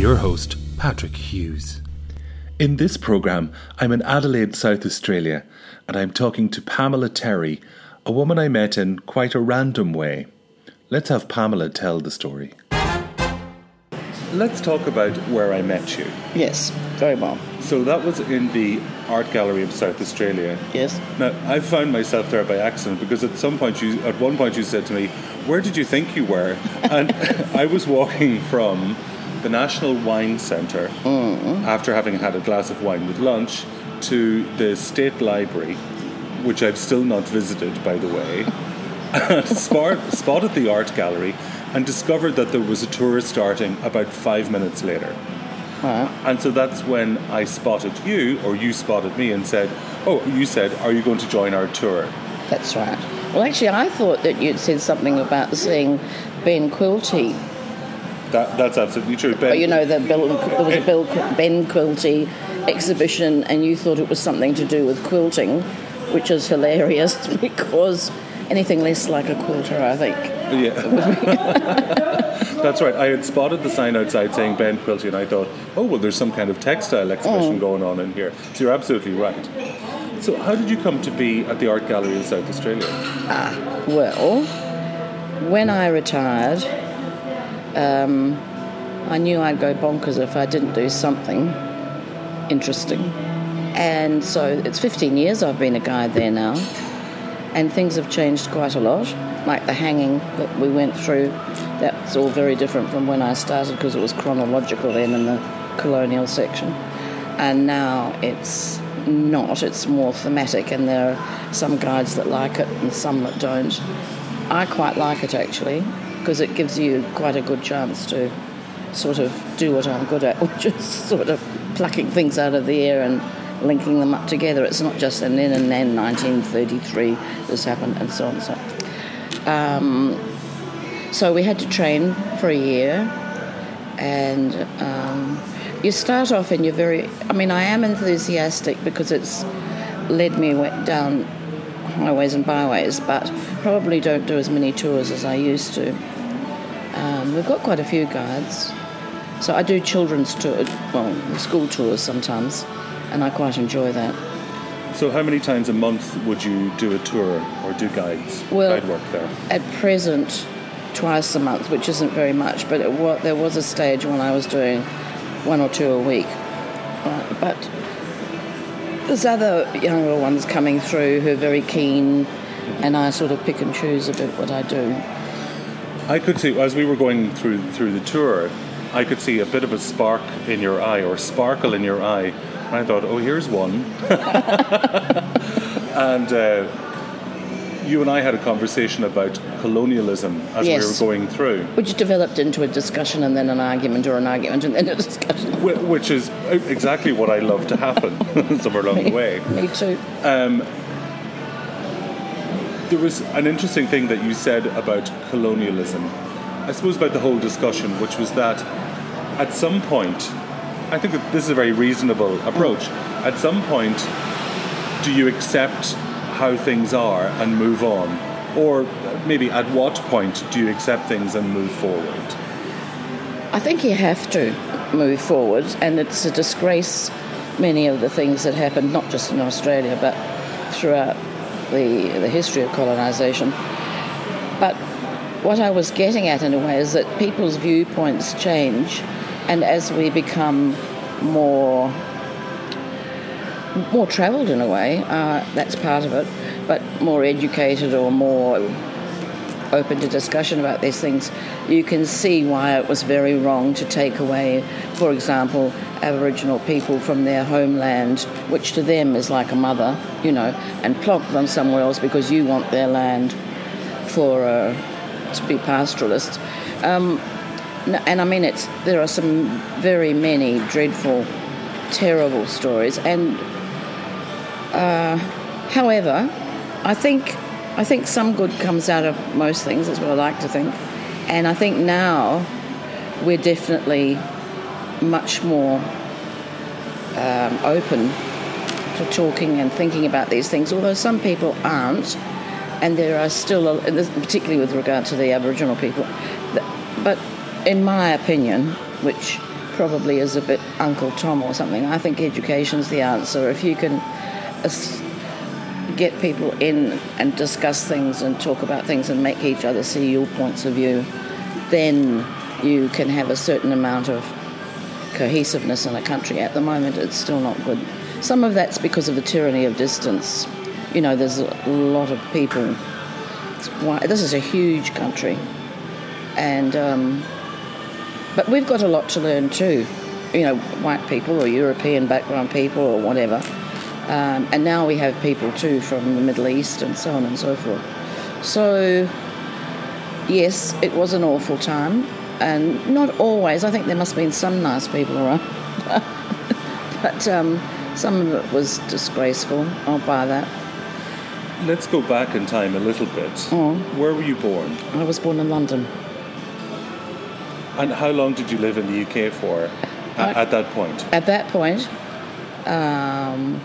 your host, Patrick Hughes. In this programme, I'm in Adelaide, South Australia, and I'm talking to Pamela Terry, a woman I met in quite a random way. Let's have Pamela tell the story. Let's talk about where I met you. Yes, very well. So that was in the Art Gallery of South Australia. Yes. Now I found myself there by accident because at some point you, at one point you said to me, "Where did you think you were?" And I was walking from the National Wine Centre after having had a glass of wine with lunch to the State Library, which I've still not visited, by the way. and spot, spotted the art gallery and discovered that there was a tour starting about five minutes later. Right. And so that's when I spotted you, or you spotted me, and said, "Oh, you said, are you going to join our tour?" That's right. Well, actually, I thought that you'd said something about seeing Ben Quilty. That, that's absolutely true. Ben, But you know, the Bill, there was a eh. Bill, Ben Quilty exhibition, and you thought it was something to do with quilting, which is hilarious because anything less like a quilter, I think. Yeah. That's right. I had spotted the sign outside saying Ben Quilty, and I thought, oh, well, there's some kind of textile exhibition mm. going on in here. So you're absolutely right. So, how did you come to be at the Art Gallery in South Australia? Ah, well, when I retired, um, I knew I'd go bonkers if I didn't do something interesting. And so it's 15 years I've been a guide there now, and things have changed quite a lot. Like the hanging that we went through, that's all very different from when I started because it was chronological then in the colonial section. And now it's not, it's more thematic, and there are some guides that like it and some that don't. I quite like it actually because it gives you quite a good chance to sort of do what I'm good at, which is sort of plucking things out of the air and linking them up together. It's not just an in and then 1933 this happened and so on and so on. Um, so we had to train for a year, and um, you start off and you're very. I mean, I am enthusiastic because it's led me down highways and byways, but probably don't do as many tours as I used to. Um, we've got quite a few guides, so I do children's tours, well, school tours sometimes, and I quite enjoy that. So, how many times a month would you do a tour or do guides, Well- guide work there? At present, twice a month, which isn't very much, but it there was a stage when I was doing one or two a week. Right, but there's other younger ones coming through who are very keen, and I sort of pick and choose a bit what I do. I could see as we were going through through the tour, I could see a bit of a spark in your eye or sparkle in your eye, and I thought, oh, here's one. and uh, you and I had a conversation about colonialism as Yes. we were going through, Which developed into a discussion and then an argument, or an argument and then a discussion. which is exactly what I love to happen somewhere along the way. Me too. There was an interesting thing that you said about colonialism. I suppose about the whole discussion, which was that at some point, I think that this is a very reasonable approach. At some point, do you accept how things are and move on? Or maybe at what point do you accept things and move forward? I think you have to move forward, and it's a disgrace. Many of the things that happened, not just in Australia, but throughout the the history of colonisation. But what I was getting at, in a way, is that people's viewpoints change, and as we become more more travelled in a way, uh, that's part of it, but more educated or more open to discussion about these things, you can see why it was very wrong to take away, for example, Aboriginal people from their homeland, which to them is like a mother, you know, and plonk them somewhere else because you want their land for uh, to be pastoralists. Um, and I mean, it's there are some very many dreadful, terrible stories, and uh, however, I think I think some good comes out of most things. is what I like to think, and I think now we're definitely much more um, open to talking and thinking about these things. Although some people aren't, and there are still, a, particularly with regard to the Aboriginal people, but in my opinion, which probably is a bit Uncle Tom or something. I think education's the answer. If you can get people in and discuss things and talk about things and make each other see your points of view, then you can have a certain amount of cohesiveness in a country. At the moment, it's still not good. Some of that's because of the tyranny of distance. You know, there's a lot of people. This is a huge country, and um, but we've got a lot to learn too. You know, white people or European background people or whatever. Um, and now we have people too from the Middle East and so on and so forth. So, yes, it was an awful time, and not always. I think there must have been some nice people around, but um, some of it was disgraceful. I'll buy that. Let's go back in time a little bit. Oh. Where were you born? I was born in London. And how long did you live in the UK for I- at that point? At that point, um,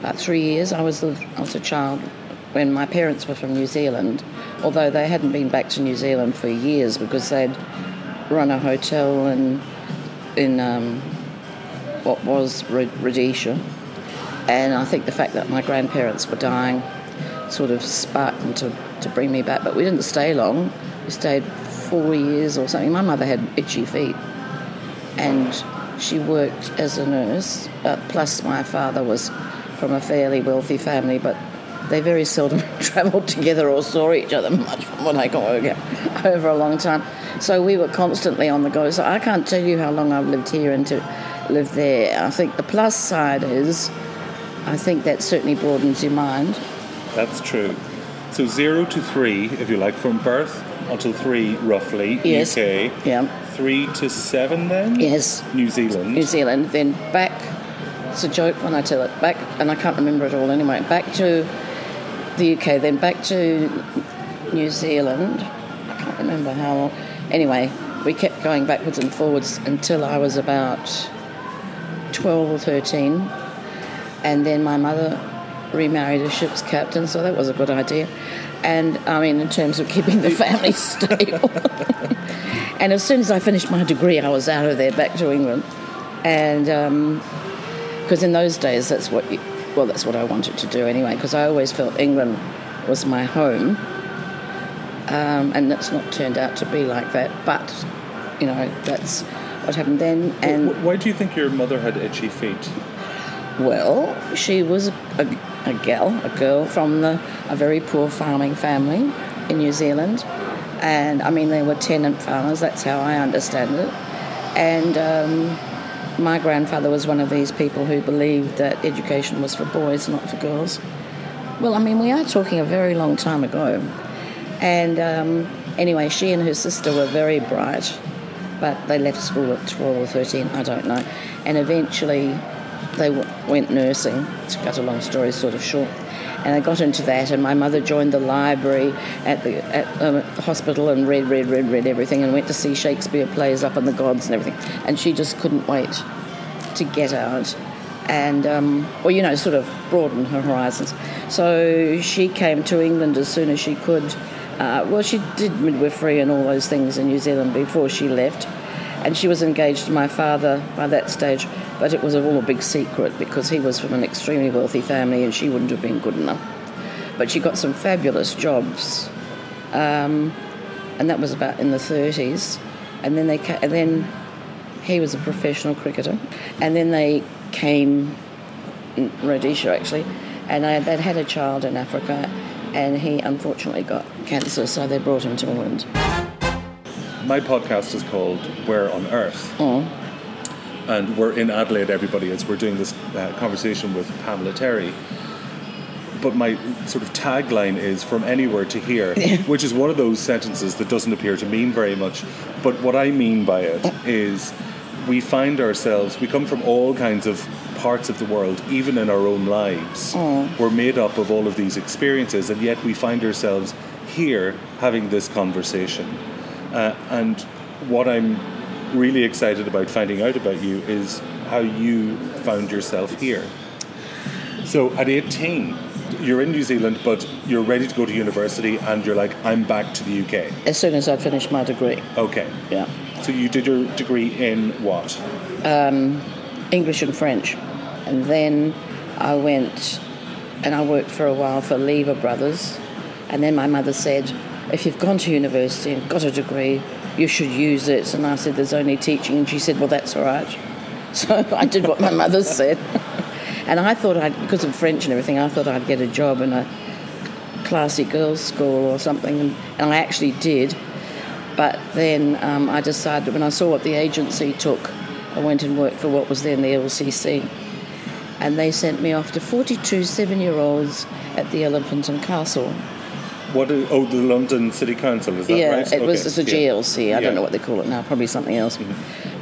about three years, I was, a, I was a child when my parents were from New Zealand, although they hadn't been back to New Zealand for years because they'd run a hotel in, in um, what was Rhodesia. And I think the fact that my grandparents were dying sort of sparked them to, to bring me back. But we didn't stay long. We stayed four years or something. My mother had itchy feet and she worked as a nurse. Uh, plus, my father was from a fairly wealthy family, but they very seldom travelled together or saw each other much from what I can work out over a long time. So we were constantly on the go. So I can't tell you how long I've lived here and to live there. I think the plus side is, I think that certainly broadens your mind. That's true. So zero to three, if you like, from birth until three, roughly, Yes. UK. Yeah. Three to seven, then? Yes. New Zealand. New Zealand, then back. It's a joke when I tell it. Back, and I can't remember it all anyway. Back to the UK, then back to New Zealand. I can't remember how long. Anyway, we kept going backwards and forwards until I was about 12 or 13. And then my mother remarried a ship's captain, so that was a good idea. And I mean, in terms of keeping the family stable. and as soon as I finished my degree, I was out of there back to England. And um, because in those days, that's what, you, well, that's what I wanted to do anyway, because I always felt England was my home. Um, and it's not turned out to be like that, but you know, that's what happened then. And Wh- Why do you think your mother had itchy feet? well, she was a, a gal, a girl from the, a very poor farming family in New Zealand. And I mean, they were tenant farmers, that's how I understand it. And um, my grandfather was one of these people who believed that education was for boys, not for girls. Well, I mean, we are talking a very long time ago. And um, anyway, she and her sister were very bright, but they left school at 12 or 13, I don't know. And eventually they w- went nursing, to cut a long story sort of short. And I got into that, and my mother joined the library at the, at um, hospital and read, read, read, read everything, and went to see Shakespeare plays up in the gods and everything. And she just couldn't wait to get out and, um, well, you know, sort of broaden her horizons. So she came to England as soon as she could. Uh, well, she did midwifery and all those things in New Zealand before she left. And she was engaged to my father by that stage, but it was all a big secret because he was from an extremely wealthy family and she wouldn't have been good enough. But she got some fabulous jobs, um, and that was about in the 30s. And then they ca- and then he was a professional cricketer, and then they came in Rhodesia actually, and I, they'd had a child in Africa, and he unfortunately got cancer, so they brought him to England. My podcast is called Where on Earth. Oh, And we're in Adelaide, everybody, as we're doing this uh, conversation with Pamela Terry. But my sort of tagline is from anywhere to here, which is one of those sentences that doesn't appear to mean very much. But what I mean by it is we find ourselves, we come from all kinds of parts of the world, even in our own lives. We're made up of all of these experiences, and yet we find ourselves here having this conversation. Uh, and what I'm really excited about finding out about you is how you found yourself here. So at 18, you're in New Zealand, but you're ready to go to university, and you're like, I'm back to the UK. as soon as I'd finished my degree, Okay. yeah. So you did your degree in what? English and French. And then I went and I worked for a while for Lever Brothers. And then my mother said, if you've gone to university and got a degree, you should use it. And I said, there's only teaching. And she said, well, that's all right. So I did what my mother said. And I thought I'd, because of French and everything, I thought I'd get a job in a classy girls' school or something. And, and I actually did. But then um, I decided when I saw what the agency took, I went and worked for what was then the LCC. And they sent me off to 42 seven year olds at the Elephant and Castle. What? Is, oh, the London City Council is that yeah, right? it was Okay, it's a yeah. GLC. I don't know what they call it now, probably something else.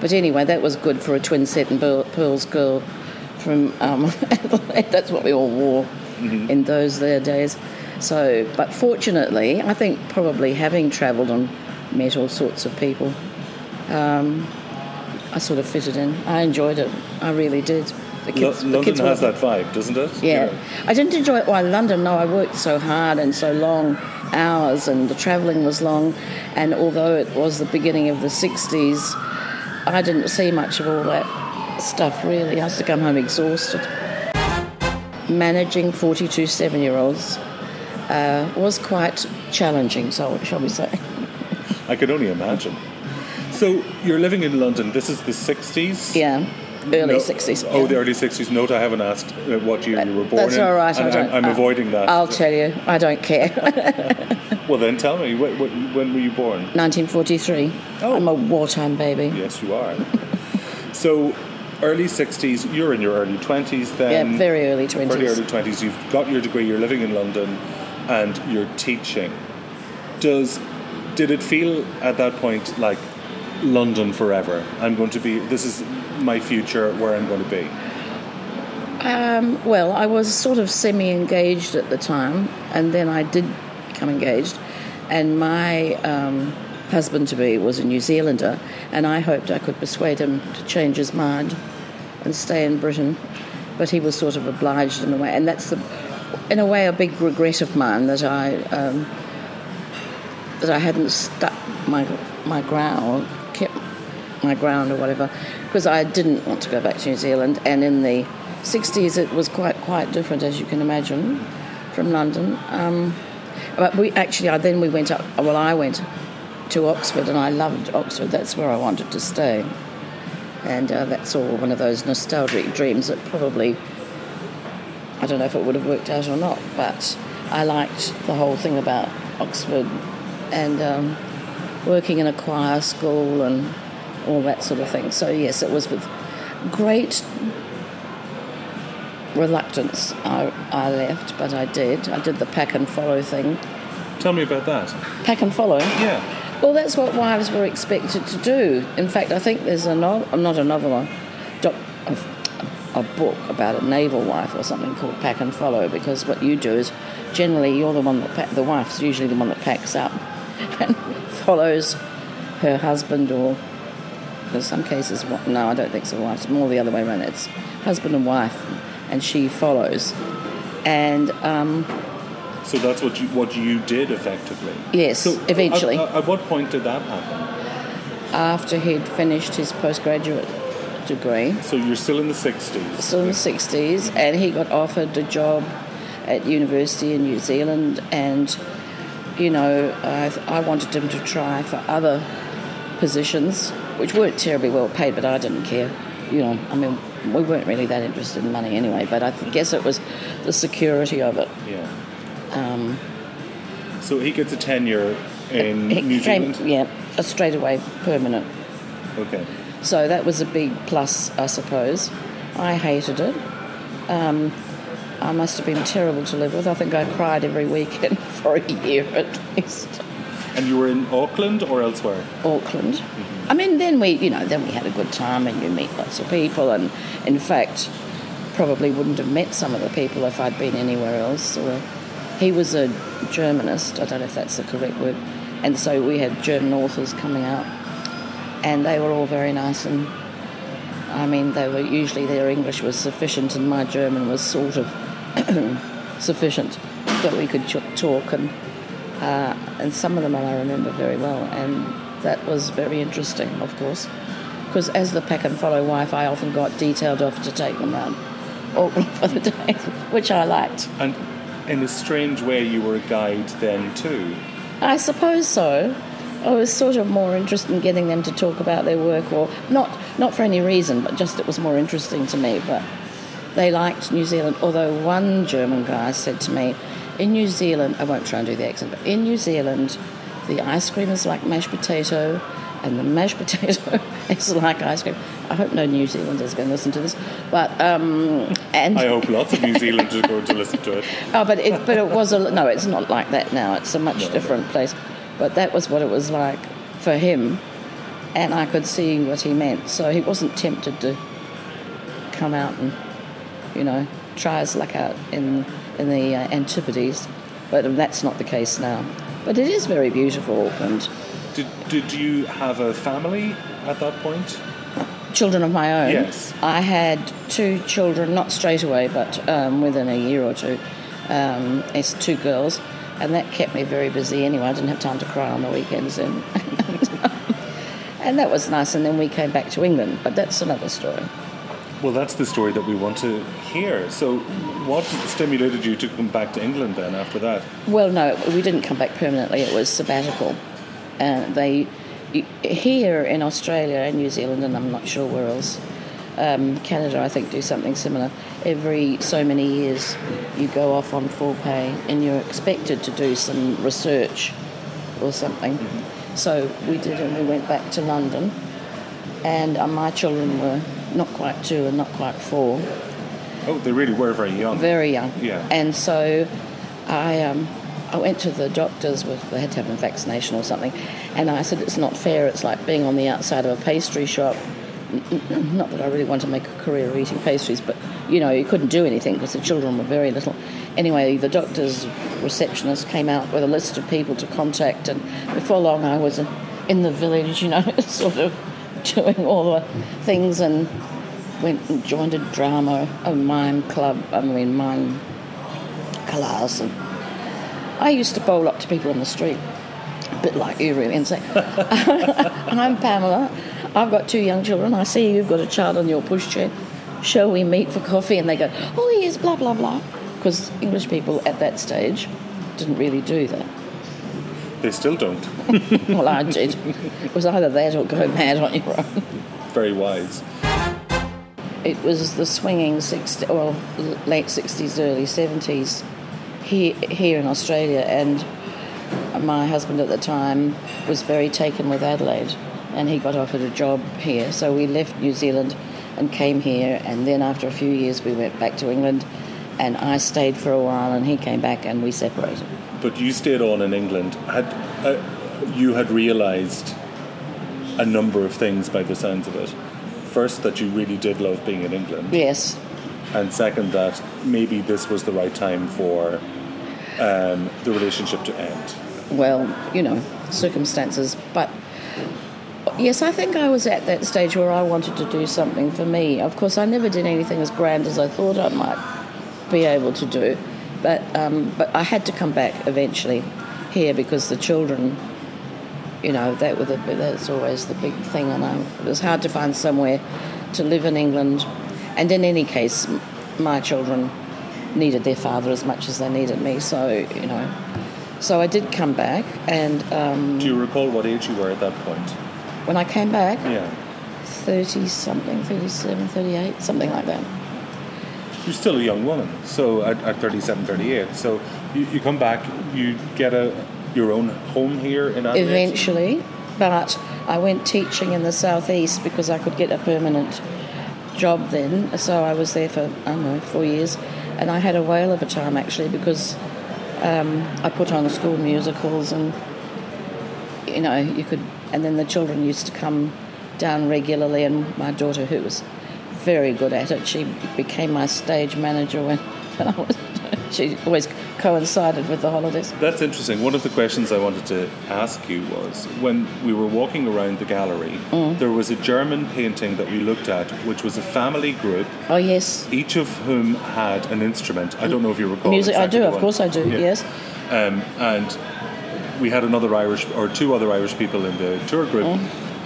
But anyway, that was good for a twin set and Pearls girl from um, Adelaide. That's what we all wore in those there days. So, but fortunately, I think probably having travelled and met all sorts of people, um, I sort of fitted in. I enjoyed it. I really did. The kids, the London kids has that vibe, doesn't it? yeah. I didn't enjoy it while in London. No, I worked so hard and so long hours, and the travelling was long. And although it was the beginning of the 60s, I didn't see much of all that stuff really. I used to come home exhausted. Managing 42 seven year olds uh, was quite challenging, so shall we say. I could only imagine. So you're living in London. This is the 60s. Yeah, early No- 60s. Oh, the early 60s. Note I haven't asked uh, what year you were born That's in. all right. I I'm, I'm avoiding that. I'll tell you. I don't care. well, then tell me, wh- wh- when were you born? 1943. Oh. I'm a wartime baby. Yes, you are. so, early 60s, you're in your early 20s then. Yeah, very early 20s. Very early 20s. You've got your degree, you're living in London, and you're teaching. Does Did it feel at that point like London forever? I'm going to be, this is my future, where I'm going to be. Um, well, I was sort of semi engaged at the time, and then I did become engaged. And my um, husband to be was a New Zealander, and I hoped I could persuade him to change his mind and stay in Britain. But he was sort of obliged in a way, and that's the, in a way, a big regret of mine that I um, that I hadn't stuck my my ground, my ground or whatever, because I didn't want to go back to New Zealand. And in the 60s, it was quite quite different, as you can imagine, from London. Um, but we actually, I, then we went up. Well, I went to Oxford, and I loved Oxford. That's where I wanted to stay. And uh, that's all one of those nostalgic dreams that probably I don't know if it would have worked out or not, but I liked the whole thing about Oxford and um, working in a choir school and all that sort of thing. So, yes, it was with great reluctance I, I left, but I did. I did the pack and follow thing. Tell me about that. Pack and follow? Yeah. Well, that's what wives were expected to do. In fact, I think there's a novel, not a novel, a, doc, a, a book about a naval wife or something called Pack and Follow. Because what you do is generally you're the one that pack, the wife's usually the one that packs up and follows her husband or in some cases no, I don't think so. It's more the other way around. It's husband and wife, and she follows. And um, So that's what you what you did effectively. Yes, So eventually. At, at what point did that happen? after he'd finished his postgraduate degree, So you're still in the 60s. still in the 60s, and he got offered a job at university in New Zealand. And, you know, I, I wanted him to try for other positions, which weren't terribly well paid, but I didn't care. You know, I mean, we weren't really that interested in money anyway, but I guess it was the security of it. Yeah. Um, So he gets a tenure in New came, Zealand. yeah, a straightaway permanent. Okay. So that was a big plus, I suppose. I hated it. Um, I must have been terrible to live with. I think I cried every weekend for a year at least. And you were in Auckland or elsewhere? Auckland. I mean, then we, you know, then we had a good time, and you meet lots of people. And in fact, probably wouldn't have met some of the people if I'd been anywhere else. Or he was a Germanist. I don't know if that's the correct word. And so we had German authors coming out, and they were all very nice. And I mean, they were usually their English was sufficient, and my German was sort of sufficient that we could talk and uh, and some of them I remember very well. And that was very interesting, of course. Because as the pack and follow wife, I often got detailed off to take them around Auckland for the day, which I liked. And in a strange way, you were a guide then too. I suppose so. I was sort of more interested in getting them to talk about their work, or not, not for any reason, but just it was more interesting to me. But they liked New Zealand, although one German guy said to me, in New Zealand, I won't try and do the accent, but in New Zealand, the ice cream is like mashed potato, and the mashed potato is like ice cream. I hope no New Zealanders are going to listen to this, but um, and I hope lots of New Zealanders are going to listen to it. Oh, but it, but it was a no. It's not like that now. It's a much different place. But that was what it was like for him, and I could see what he meant. So he wasn't tempted to come out and, you know, try his luck out in in the uh, Antipodes. But that's not the case now. But it is very beautiful, Auckland. Did, did you have a family at that point? Children of my own. Yes. I had two children, not straight away, but um, within a year or two. Um, it's two girls, and that kept me very busy anyway. I didn't have time to cry on the weekends, and and that was nice. And then we came back to England, but that's another story. Well, that's the story that we want to hear. So, what stimulated you to come back to England then after that? Well, no, we didn't come back permanently. It was sabbatical. Uh, they here in Australia and New Zealand, and I'm not sure where else. Um, Canada, I think, do something similar. Every so many years, you go off on full pay, and you're expected to do some research or something. So we did, and we went back to London. And uh, my children were not quite two and not quite four, Oh, they really were very young. very young. Yeah. And so I, um, I went to the doctors with they had to have a vaccination or something, and I said it's not fair. It's like being on the outside of a pastry shop. Not that I really want to make a career of eating pastries, but you know you couldn't do anything because the children were very little. Anyway, the doctor's receptionist came out with a list of people to contact, and before long I was in the village, you know, sort of doing all the things and went and joined a drama, a mime club, I mean mime class. And I used to bowl up to people on the street, a bit like you really, and say, I'm Pamela, I've got two young children, I see you've got a child on your pushchair. Shall we meet for coffee? And they go, oh yes, blah, blah, blah. Because English people at that stage didn't really do that. They still don't. Well, I did. It was either that or go mad on your own. Very wise. It was the swinging 60, well, late 60s, early 70s here, here in Australia, and my husband at the time was very taken with Adelaide, and he got offered a job here. So we left New Zealand and came here, and then after a few years, we went back to England, and I stayed for a while, and he came back, and we separated. But you stayed on in England. Had uh, you had realised a number of things by the sounds of it? First, that you really did love being in England, Yes, and second, that maybe this was the right time for um, the relationship to end. well, you know, circumstances. But yes, I think I was at that stage where I wanted to do something for me. Of course, I never did anything as grand as I thought I might be able to do, but um, but I had to come back eventually here because the children. You know that was the, that's always the big thing, and I, it was hard to find somewhere to live in England. And in any case, my children needed their father as much as they needed me. So you know, so I did come back, and um, Do you recall what age you were at that point? when I came back, Yeah, 30 something, 37, 38, something like that. you're still a young woman. So at, at 37, 38. So you, you come back, you get a your own home here in Adelaide. Eventually, but I went teaching in the southeast because I could get a permanent job then. So I was there for, I don't know, four years. And I had a whale of a time actually because um, I put on school musicals and, you know, you could, and then the children used to come down regularly. And my daughter, who was very good at it, she became my stage manager when, when I was, she always coincided with the holidays. That's interesting. One of the questions I wanted to ask you was when we were walking around the gallery, Mm. there was a German painting that we looked at, which was a family group, Oh, yes. each of whom had an instrument. I don't know if you recall. Music, I do, of course I do, Yeah. yes. Um, and we had another Irish or two other Irish people in the tour group,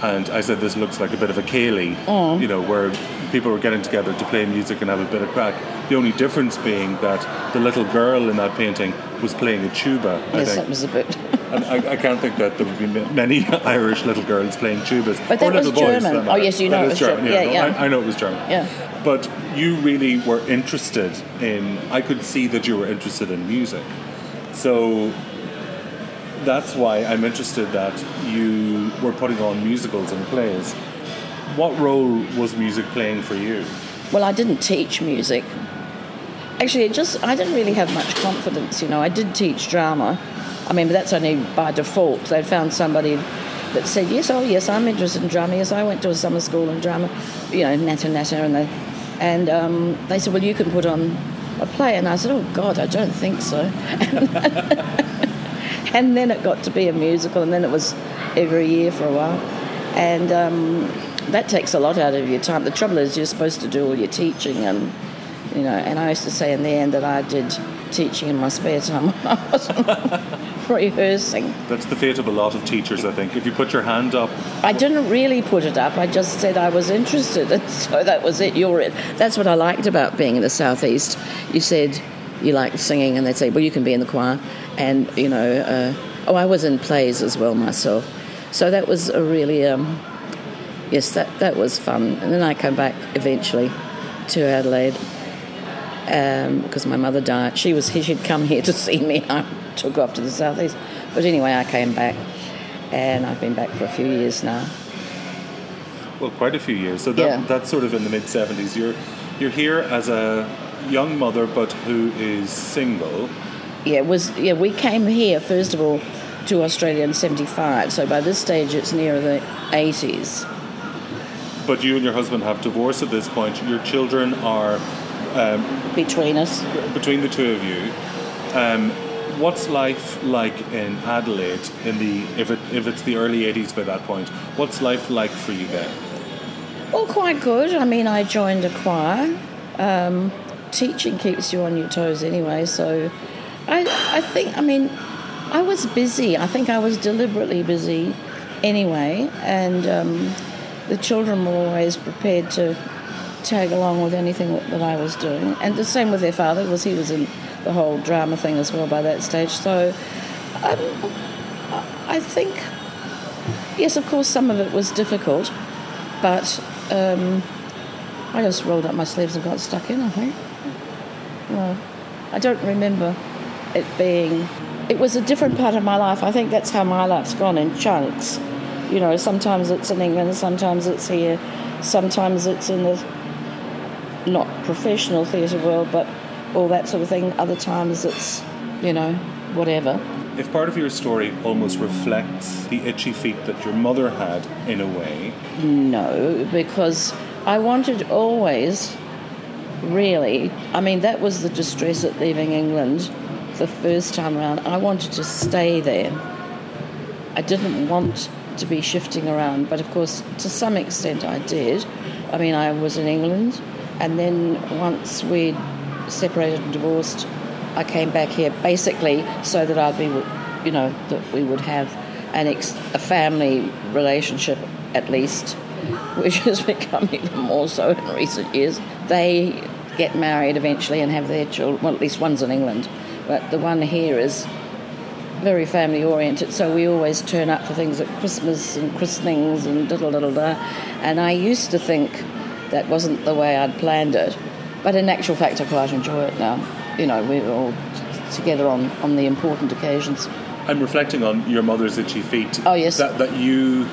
and I said this looks like a bit of a ceilidh, you know, where people were getting together to play music and have a bit of crack. The only difference being that the little girl in that painting was playing a tuba. I Yes, think. that was a bit. And I, I can't think that there would be many Irish little girls playing tubas. But that or was boys, German. that Oh, yes, you know That it was German. Yeah, no, yeah. I, I know it was German. Yeah. But you really were interested in. I could see that you were interested in music. So that's why I'm interested that you were putting on musicals and plays. What role was music playing for you? Well, I didn't teach music. Actually, it just I didn't really have much confidence. You know, I did teach drama. I mean, but that's only by default. They found somebody that said, "Yes, oh yes, I'm interested in drama. Yes, I went to a summer school in drama. You know, Nata Nata, and they and um, they said, well, you can put on a play. And I said, oh God, I don't think so. and then it got to be a musical, and then it was every year for a while, and. Um, that takes a lot out of your time. The trouble is, you're supposed to do all your teaching, and you know. And I used to say in the end that I did teaching in my spare time when I wasn't rehearsing. That's the fate of a lot of teachers, I think. If you put your hand up, I didn't really put it up. I just said I was interested, and so that was it. You're it. That's what I liked about being in the southeast. You said you like singing, and they'd say, "Well, you can be in the choir," and you know. Uh, oh, I was in plays as well myself, so that was a really. Um, yes, that, that was fun. And then I came back eventually to Adelaide um, because my mother died. She was she'd come here to see me. I took off to the southeast, but anyway, I came back, and I've been back for a few years now. well, quite a few years. So that, Yeah. that's sort of in the mid 70s. You're, you're here as a young mother, but who is single. Yeah, was yeah. We came here first of all to Australia in '75. So by this stage, it's near the '80s. But you and your husband have divorced at this point. Your children are um, Between us, between the two of you. Um, what's life like in Adelaide in the if it if it's the early 80s by that point? What's life like for you there? Well, quite good. I mean, I joined a choir. Um, teaching keeps you on your toes anyway, so I, I think, I mean, I was busy. I think I was deliberately busy anyway, and um, the children were always prepared to tag along with anything that, I was doing. And the same with their father, because he was in the whole drama thing as well by that stage. So um, I think, yes, of course, some of it was difficult, but um, I just rolled up my sleeves and got stuck in, I think. Well, I don't remember it being. It was a different part of my life. I think that's how my life's gone in chunks. You know, sometimes it's in England, sometimes it's here, sometimes it's in the not professional theatre world, but all that sort of thing. Other times it's, you know, whatever. If part of your story almost reflects the itchy feet that your mother had in a way, No, because I wanted always, really, I mean, that was the distress at leaving England the first time around. I wanted to stay there. I didn't want to be shifting around, but of course, to some extent, I did. I mean, I was in England, and then once we'd separated and divorced, I came back here basically so that I'd be, you know, that we would have an ex- a family relationship at least, which has become even more so in recent years. They get married eventually and have their children. Well, at least one's in England, but the one here is very family oriented, so we always turn up for things at Christmas and christenings and da da da da da. And I used to think that wasn't the way I'd planned it, but in actual fact, I quite enjoy it now. You know, we're all together on, on the important occasions. I'm reflecting on your mother's itchy feet. Oh, yes. That, that you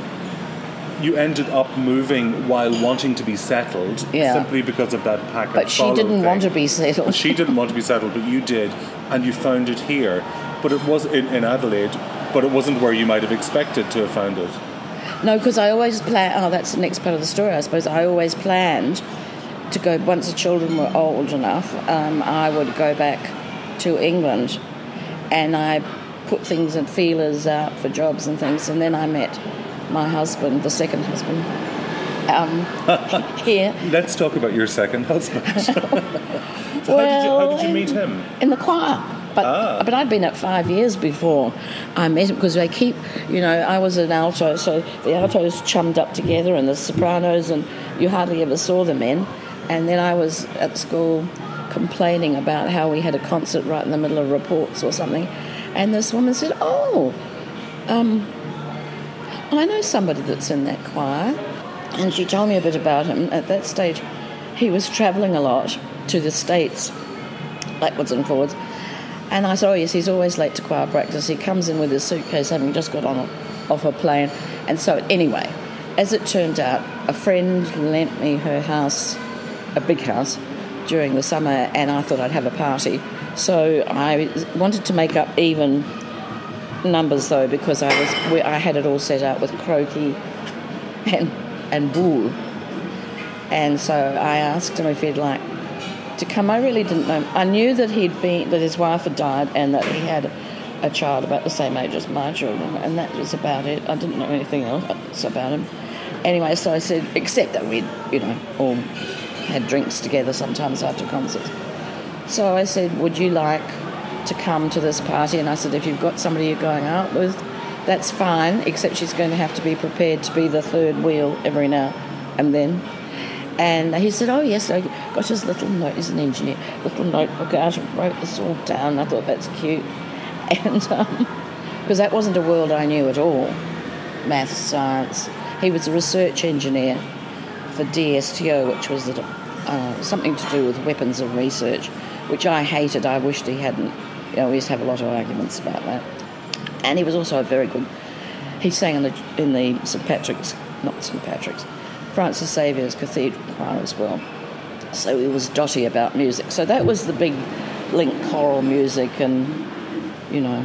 you ended up moving while wanting to be settled Yeah. simply because of that pack But she didn't want to be settled. She didn't want to be settled, but you did, and you found it here. But it was in, in Adelaide, but it wasn't where you might have expected to have found it. No, because I always plan. Oh, that's the next part of the story, I suppose. I always planned to go once the children were old enough. Um, I would go back to England, and I put things and feelers out for jobs and things. And then I met my husband, the second husband, um, here Let's talk about your second husband. so how, did you, how did you meet him? in the choir. But Ah. but I'd been at five years before I met him because they keep, you know, I was an alto, so the altos chummed up together and the sopranos, and you hardly ever saw the men. And then I was at school complaining about how we had a concert right in the middle of reports or something, and this woman said, "Oh, um, I know somebody that's in that choir," and she told me a bit about him. At that stage, he was travelling a lot to the states backwards and forwards. And I said, oh yes, he's always late to choir practice. He comes in with his suitcase having just got on a, off a plane. And so anyway, as it turned out, a friend lent me her house, a big house, during the summer, and I thought I'd have a party. So I wanted to make up even numbers though, because I was we- I had it all set out with croquet and and boule. And so I asked him if he'd like to come. I really didn't know. I knew that he'd been that his wife had died and that he had a child about the same age as my children, and that was about it. I didn't know anything else about him. Anyway, so I said, except that we'd you know all had drinks together sometimes after concerts. So I said, would you like to come to this party? And I said, if you've got somebody you're going out with, that's fine, except she's going to have to be prepared to be the third wheel every now and then. And he said, Oh, yes, I got his little note, he's an engineer, little notebook out and wrote this all down. I thought that's cute. And because that wasn't a world I knew at all maths, science. He was a research engineer for DSTO, which was uh, something to do with weapons of research, which I hated. I wished he hadn't. You know, we used to have a lot of arguments about that. And he was also a very good. He sang in the in the St Patrick's, not St Patrick's, Francis Xavier's Cathedral choir as well. So he was dotty about music. So that was the big link, choral music, and you know,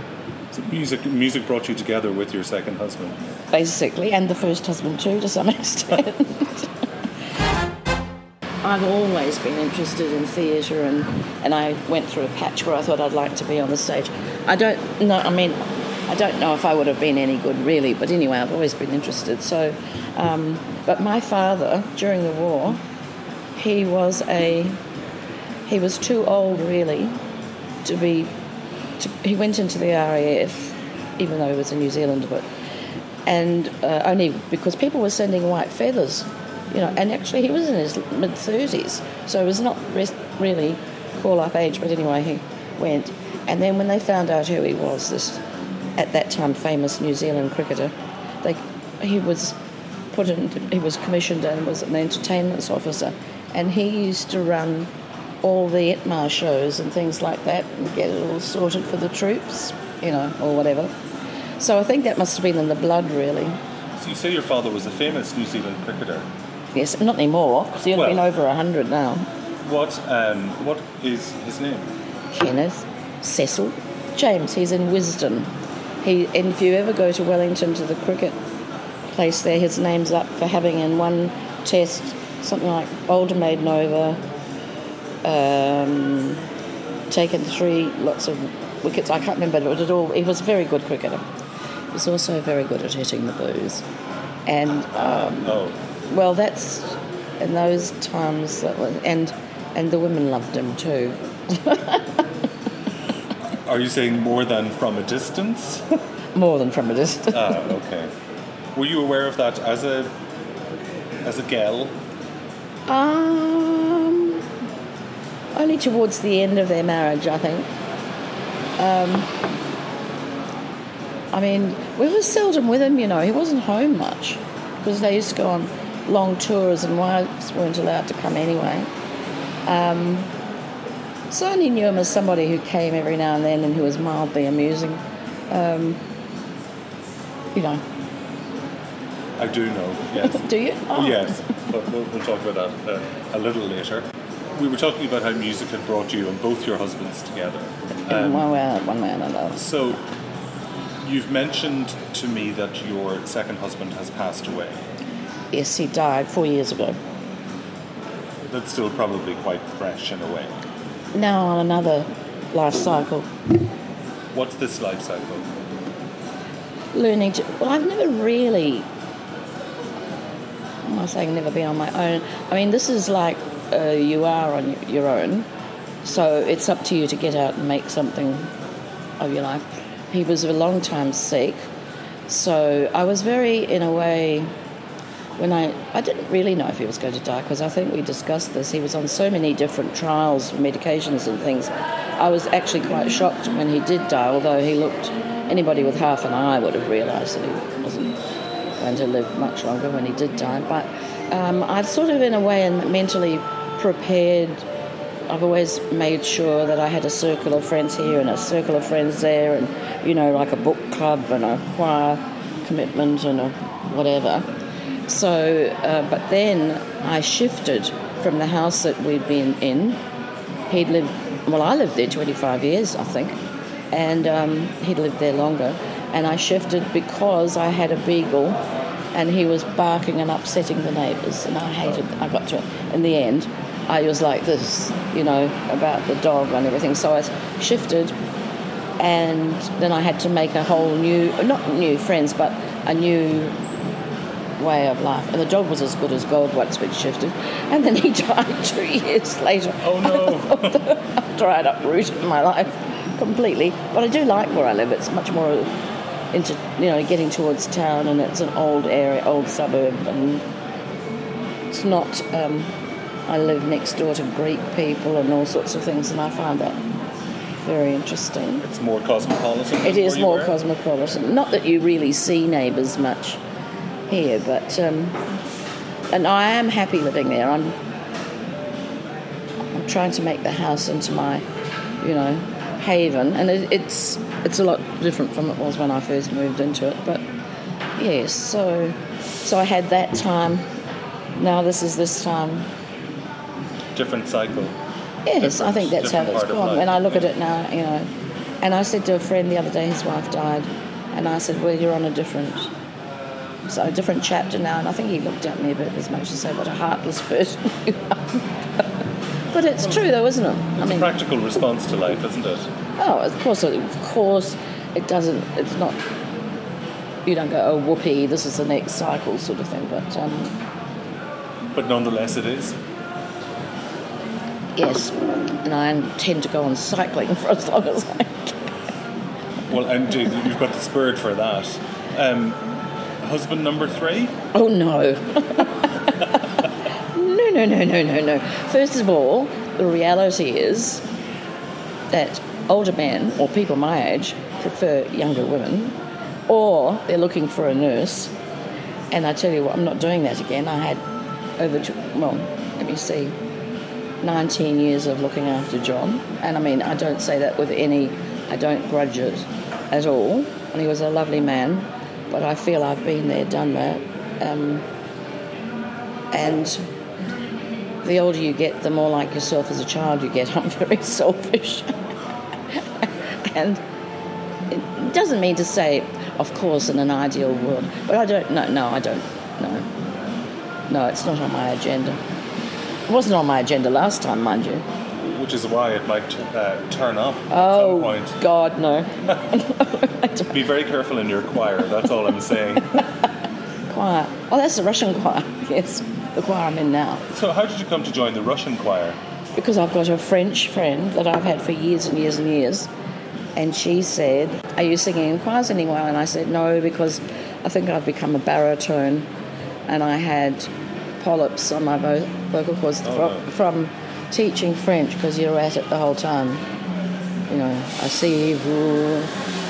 So music, music brought you together with your second husband. basically, and the first husband too, to some extent. I've always been interested in theatre, and, and I went through a patch where I thought I'd like to be on the stage. I don't know, I mean, I don't know if I would have been any good really, but anyway, I've always been interested. So, um, but my father, during the war, he was a, he was too old really to be, to, he went into the RAF, even though he was a New Zealander, but and uh, only because people were sending white feathers, you know. And actually, he was in his mid thirties, so it was not really call up age. But anyway, he went. And then when they found out who he was, this at that time famous New Zealand cricketer, they he was put in. He was commissioned and was an entertainment officer, and he used to run all the Itmar shows and things like that, and get it all sorted for the troops, you know, or whatever. So I think that must have been in the blood, really. So you say your father was a famous New Zealand cricketer. Yes, not anymore, because he'd Well- been over 100 now. What um, what is his name? Kenneth, Cecil, James, he's in Wisden. He, and if you ever go to Wellington to the cricket place there, his name's up for having in one test something like Boulder made Nova, um, taken three lots of wickets. I can't remember, but it all. He was a very good cricketer. He was also very good at hitting the booze, and um, Oh, well, that's in those times that was, and and the women loved him too. are you saying more than from a distance? More than from a distance. ah, okay. Were you aware of that as a as a gal? Um, only towards the end of their marriage, I think. Um, I mean, we were seldom with him, you know. He wasn't home much because they used to go on long tours and wives weren't allowed to come anyway. Um, so I only knew him as somebody who came every now and then and who was mildly amusing. Um, you know, I do know. Yes. do you? Oh, yes, but we'll, we'll talk about that uh, a little later. We were talking about how music had brought you and both your husbands together. In Um, one way, one way or another. so, you've mentioned to me that your second husband has passed away. Yes, he died four years ago. That's still probably quite fresh in a way. Now on another life cycle, What's this life cycle? learning to. Well, I've never really. I'm not saying never been on my own. I mean, this is like uh, you are on your own, So it's up to you to get out and make something of your life. He was a long time sick, so I was very, in a way, when I I didn't really know if he was going to die because I think we discussed this. He was on so many different trials, medications and things. I was actually quite shocked when he did die, although he looked anybody with half an eye would have realised that he wasn't going to live much longer when he did die. But um, I've sort of, in a way, and mentally prepared. I've always made sure that I had a circle of friends here and a circle of friends there, and you know, like a book club and a choir commitment and a whatever. So, uh, but then I shifted from the house that we'd been in. He'd lived, well, I lived there 25 years, I think, and um, he'd lived there longer. And I shifted because I had a beagle and he was barking and upsetting the neighbours, and I hated. I got to in the end, I was like this, you know, about the dog and everything. So I shifted, and then I had to make a whole new, not new friends, but a new way of life. And the dog was as good as gold once we'd shifted, and then he died two years later. Oh no! After I'd uprooted my life completely, but I do like where I live. It's much more into you know getting towards town, and it's an old area, old suburb, and it's not. Um, I live next door to Greek people and all sorts of things, and I find that very interesting. It's more cosmopolitan. It is more were? cosmopolitan. Not that you really see neighbours much here, but um, and I am happy living there. I'm I'm trying to make the house into my, you know, haven, and it, it's it's a lot different from it was when I first moved into it. But yes, so so I had that time. Now this is this time. Different cycle. Yes, I think that's how it's gone. When I look at it now, you know, and I said to a friend the other day, his wife died, and I said, "Well, you're on a different, so a different chapter now." And I think he looked at me a bit as much as to say, "What a heartless person you are." but it's true, though, isn't it? I It's a practical response to life, isn't it? oh, of course, of course, it doesn't. It's not. You don't go, "Oh, whoopee, this is the next cycle," sort of thing. But um, But nonetheless, it is. yes, and I intend to go on cycling for as long as I can. Well, and you- you've got the spirit for that. Um, husband number three. Oh no. no, no, no, no, no, no. First of all, the reality is that older men or people my age prefer younger women or they're looking for a nurse. And I tell you what, I'm not doing that again. I had over, tw well, let me see, 19 years of looking after John. And I mean, I don't say that with any, I don't grudge it at all. And he was a lovely man, but I feel I've been there, done that. Um, and the older you get, the more like yourself as a child you get. I'm very selfish. and it doesn't mean to say, of course, in an ideal world, but I don't, no, no, I don't, no. No, it's not on my agenda. It wasn't on my agenda last time, mind you. Which is why it might uh, turn up at Oh, some point. God, no. Be very careful in your choir. That's all I'm saying. Choir. Oh, that's the Russian choir, yes, the choir I'm in now. so, how did you come to join the Russian choir? because I've got a French friend that I've had for years and years and years, and she said, "Are you singing in choirs anymore?" And I said, "No, because I think I've become a baritone, and I had polyps on my vo- vocal cords Oh, from, no. from teaching French because you're at it the whole time. You know, asseyez-vous,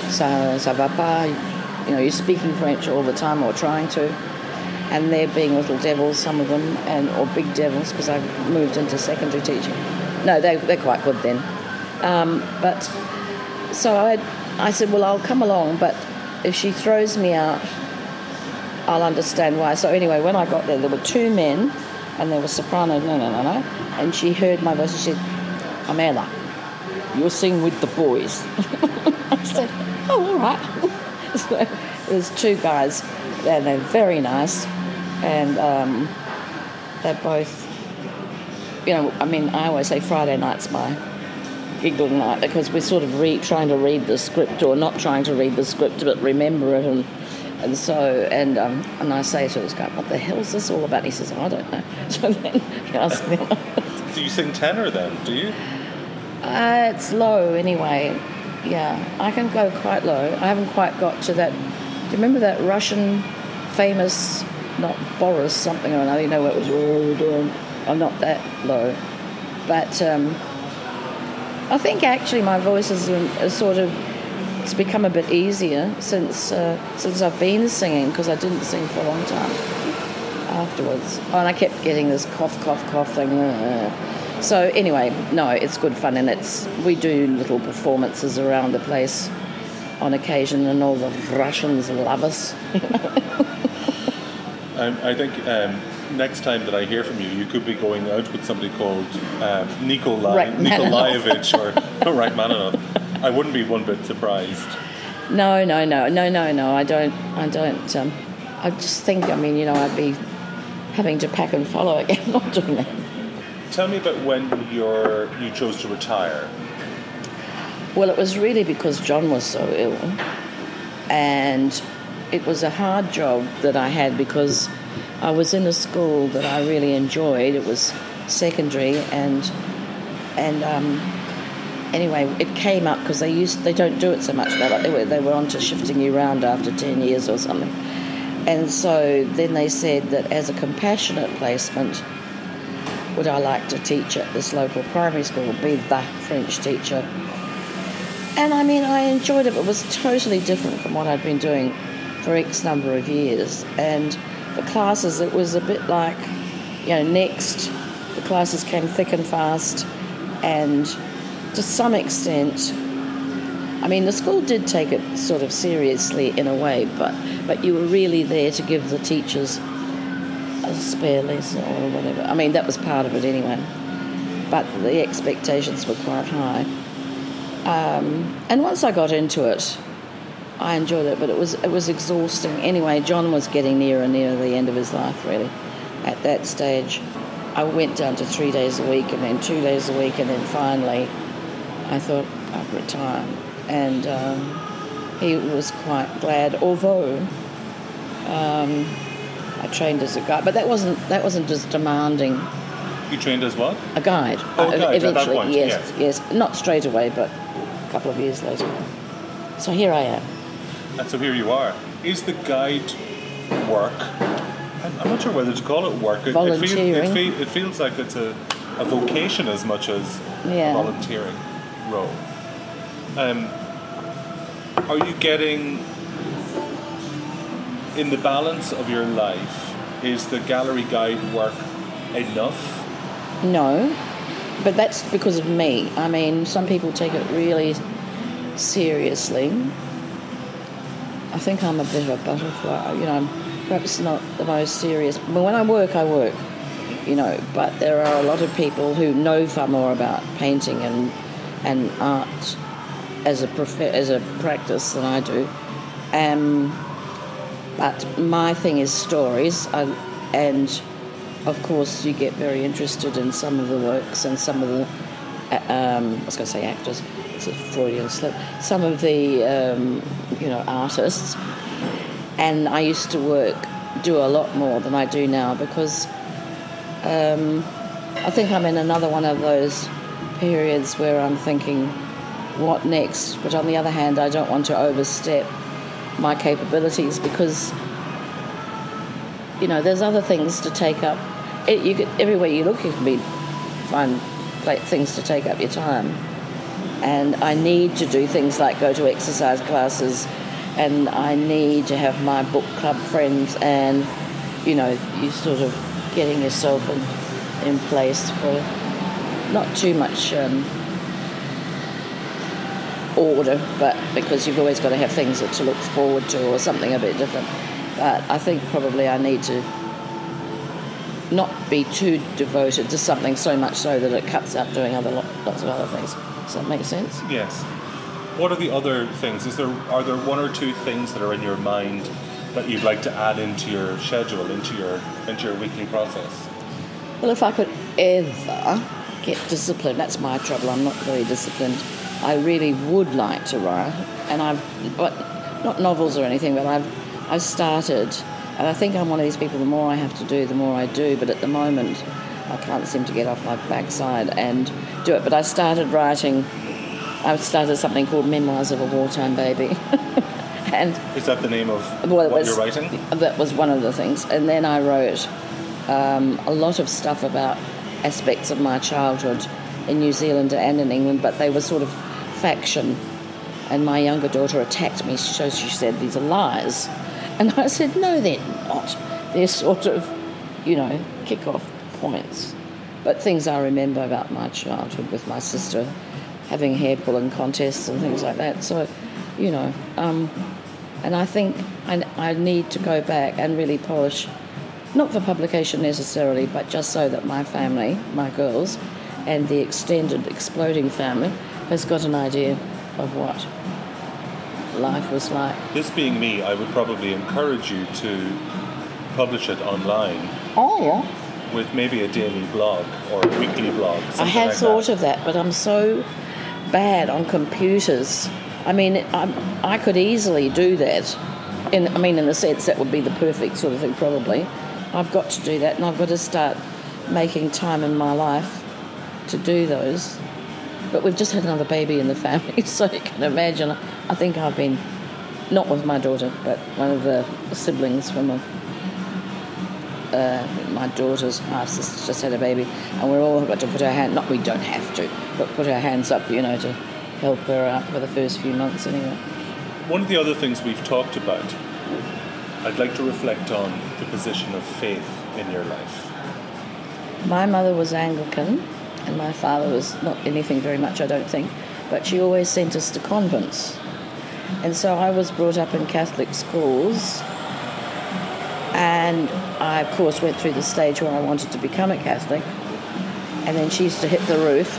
ça, ça va pas. You know, you're speaking French all the time or trying to." and they're being little devils, some of them, and or big devils because I moved into secondary teaching. No, they, they're quite good then. Um, but so I, I said, well, I'll come along, but if she throws me out, I'll understand why. So anyway, when I got there, there were two men, and there was soprano, no, no, no, no, and she heard my voice and she said, Pamela, you'll sing with the boys. I said, oh, all right. so there's two guys, and they're very nice, and um, they're both, you know, I mean, I always say Friday night's my giggling night because we're sort of re- trying to read the script or not trying to read the script but remember it and and so and um, and I say to this guy, what the hell's this all about? He says, I don't know. So then he asked me, So, you sing tenor then, do you? Uh, it's low anyway. Yeah, I can go quite low. I haven't quite got to that. Do you remember that Russian famous, not Boris something or another? You know what it was? I'm not that low, but um, I think actually my voice is, is sort of it's become a bit easier since uh, since I've been singing because I didn't sing for a long time afterwards. Oh, and I kept getting this cough, cough, cough thing. So anyway, no, it's good fun, and it's we do little performances around the place on occasion, and all the Russians love us. um, I think um, next time that I hear from you, you could be going out with somebody called um, Nikolai, Nikolaevich or Rachmaninoff. I wouldn't be one bit surprised. No, no, no, no, no, no. I don't. I don't. Um, I just think. I mean, you know, I'd be having to pack and follow again. Not doing that. Tell me about when you're, you chose to retire. Well, it was really because John was so ill, and it was a hard job that I had because I was in a school that I really enjoyed. It was secondary, and and um, anyway, it came up because they used they don't do it so much now. Like they were they were on to shifting you around after ten years or something, and so then they said that as a compassionate placement would I like to teach at this local primary school, be the French teacher. And I mean, I enjoyed it. It was totally different from what I'd been doing for X number of years. And the classes, it was a bit like, you know, next, the classes came thick and fast. And to some extent, I mean, the school did take it sort of seriously in a way, but, but you were really there to give the teachers a spare lesson or whatever. I mean, that was part of it anyway. But the expectations were quite high. Um, and once I got into it, I enjoyed it, but it was it was exhausting. Anyway, John was getting nearer and nearer the end of his life, really. At that stage, I went down to three days a week, and then two days a week, and then finally, I thought I'd retire. And um, he was quite glad, although um, I trained as a guide, but that wasn't that wasn't as demanding. You trained as what? A guide. Oh, a guide Eventually, point, yes, yes, not straight away, but a couple of years later. So here I am. And so here you are. Is the guide work? I'm, I'm not sure whether to call it work. It, Volunteering. It, feel, it, feel, it feels like it's a, a vocation as much as Yeah. volunteering role. Um, are you getting in the balance of your life? Is the gallery guide work enough? No, but that's because of me. I mean, some people take it really seriously. I think I'm a bit of a butterfly. You know, I'm perhaps not the most serious. But when I work, I work. You know, but there are a lot of people who know far more about painting and and art as a prof- as a practice than I do. Um, but my thing is stories, I, and of course you get very interested in some of the works and some of the. uh, Um, I was going to say actors. It's a Freudian slip. Some of the um, you know artists, and I used to work do a lot more than I do now because um, I think I'm in another one of those periods where I'm thinking, what next? But on the other hand, I don't want to overstep my capabilities because you know there's other things to take up. It, you could, everywhere you look, you can be find like, things to take up your time, and I need to do things like go to exercise classes, and I need to have my book club friends, and you know you sort of getting yourself in, in place for not too much. Um, order, but because you've always got to have things to look forward to or something a bit different. But I think probably I need to not be too devoted to something so much so that it cuts out doing other lots of other things. Does that make sense? Yes. What are the other things? Is there are there one or two things that are in your mind that you'd like to add into your schedule, into your into your weekly process? Well, if I could ever get disciplined, that's my trouble. I'm not very disciplined. I really would like to write, and I've, but not novels or anything, but I've, I've started, and I think I'm one of these people. The more I have to do, the more I do. But at the moment, I can't seem to get off my backside and do it. But I started writing. I started something called Memoirs of a Wartime Baby. and Is that the name of well, what was, you're writing? That was one of the things. And then I wrote um, a lot of stuff about aspects of my childhood in New Zealand and in England, but they were sort of faction. And my younger daughter attacked me, so she said, These are lies. And I said, No, they're not. They're sort of, you know, kick off points. But things I remember about my childhood with my sister having hair pulling contests and things like that. So, you know, um, and I think I, I need to go back and really polish, not for publication necessarily, but just so that my family, my girls, and the extended exploding family has got an idea of what life was like. This being me, I would probably encourage you to publish it online Oh, yeah. with maybe a daily blog or a weekly blog. I had like thought that. of that, but I'm so bad on computers. I mean, I'm, I could easily do that. In, I mean, in a sense, that would be the perfect sort of thing, probably. I've got to do that, and I've got to start making time in my life to do those. But we've just had another baby in the family, so you can imagine. I think I've been, not with my daughter, but one of the siblings from a uh, my daughter's half sister just had a baby, and we're all got to put our hand. Not we don't have to, but put our hands up, you know, to help her out for the first few months anyway. One of the other things we've talked about, I'd like to reflect on the position of faith in your life. My mother was Anglican, and my father was not anything very much, I don't think, but she always sent us to convents, and so I was brought up in Catholic schools. And I, of course, went through the stage where I wanted to become a Catholic. And then she used to hit the roof.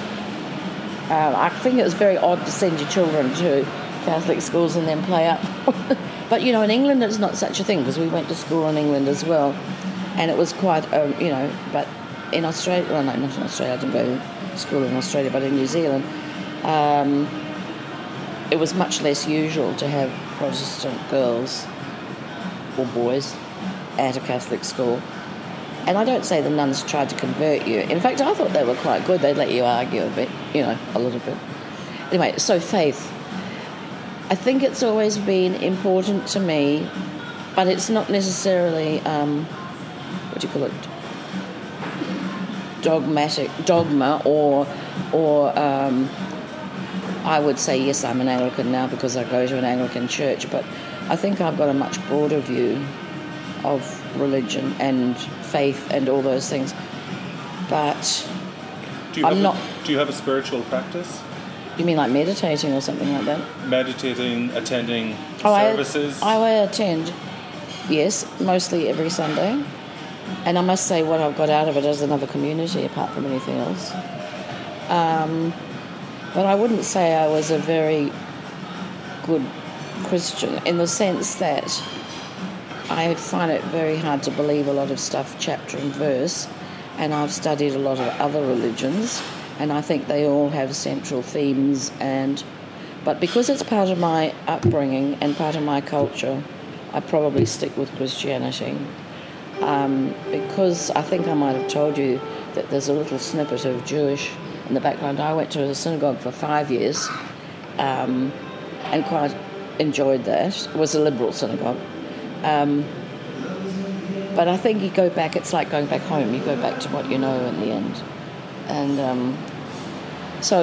Um, I think it was very odd to send your children to Catholic schools and then play up. but you know, in England, it's not such a thing because we went to school in England as well, and it was quite, um, you know. But in Australia, well, no, not in Australia. I didn't go to school in Australia, but in New Zealand, um, it was much less usual to have Protestant girls or boys at a Catholic school. And I don't say the nuns tried to convert you. In fact, I thought they were quite good. They'd let you argue a bit, you know, a little bit. Anyway, so faith. I think it's always been important to me, but it's not necessarily, um, what do you call it, dogmatic, dogma, or, or um, I would say, yes, I'm an Anglican now because I go to an Anglican church, but I think I've got a much broader view of religion and faith and all those things. But Do you I'm not- do you have a spiritual practice? You mean like meditating or something like that? Meditating, attending Oh, I- services? I, attend, yes, mostly every Sunday. And I must say, what I've got out of it is another community apart from anything else. Um, but I wouldn't say I was a very good Christian in the sense that I find it very hard to believe a lot of stuff chapter and verse, and I've studied a lot of other religions, and I think they all have central themes. And but because it's part of my upbringing and part of my culture, I probably stick with Christianity. Um, because I think I might have told you that there's a little snippet of Jewish in the background. I went to a synagogue for five years um, and quite enjoyed that. It was a liberal synagogue. Um, but I think you go back, it's like going back home. You go back to what you know in the end. And um, so,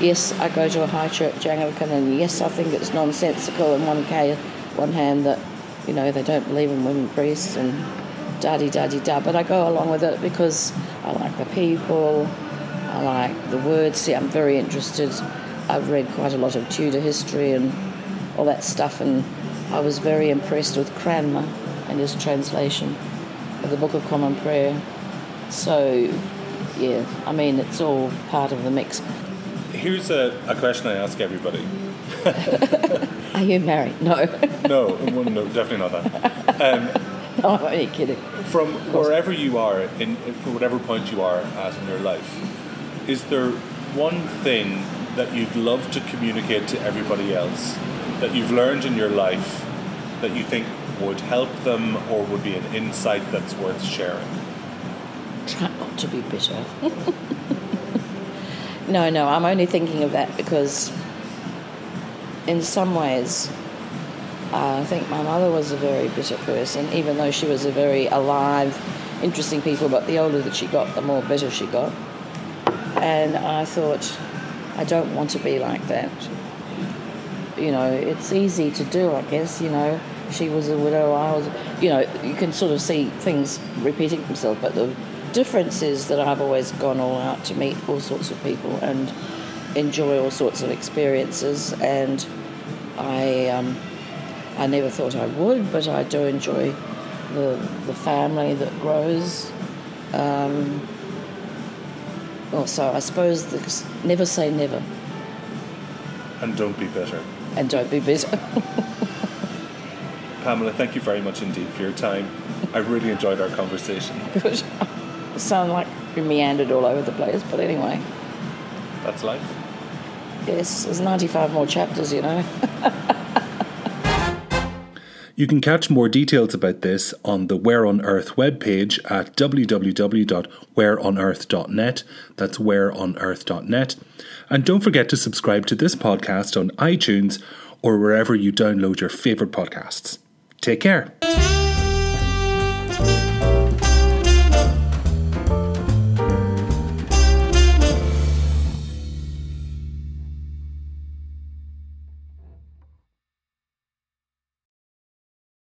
yes, I go to a high church Anglican, and yes, I think it's nonsensical in one, case, one hand that, you know, they don't believe in women priests and da di da di da. But I go along with it because I like the people, I like the words. See, I'm very interested. I've read quite a lot of Tudor history and all that stuff, and I was very impressed with Cranmer and his translation of the Book of Common Prayer. So, yeah, I mean, it's all part of the mix. Here's a, a question I ask everybody. Are you married? No. No, well, no, definitely not that. Um, no, I'm only kidding. from wherever you are, in, from whatever point you are at in your life, is there one thing that you'd love to communicate to everybody else that you've learned in your life that you think would help them or would be an insight that's worth sharing? Try not to be bitter. no, no, I'm only thinking of that because, in some ways, uh, I think my mother was a very bitter person, even though she was a very alive, interesting people. But the older that she got, the more bitter she got. And I thought, I don't want to be like that. You know, it's easy to do, I guess. You know, she was a widow, I was, you know, you can sort of see things repeating themselves. But the difference is that I've always gone all out to meet all sorts of people and enjoy all sorts of experiences. And I, um, I never thought I would, but I do enjoy the the family that grows. Um, also, I suppose the, never say never, And don't be bitter. and don't be bitter. Pamela, thank you very much indeed for your time. I really enjoyed our conversation. Good. Sound like we meandered all over the place, but anyway, That's life. yes, there's 95 more chapters, you know. You can catch more details about this on the Where on Earth webpage at www.whereonearth.net. That's whereonearth.net. And don't forget to subscribe to this podcast on iTunes or wherever you download your favourite podcasts. Take care.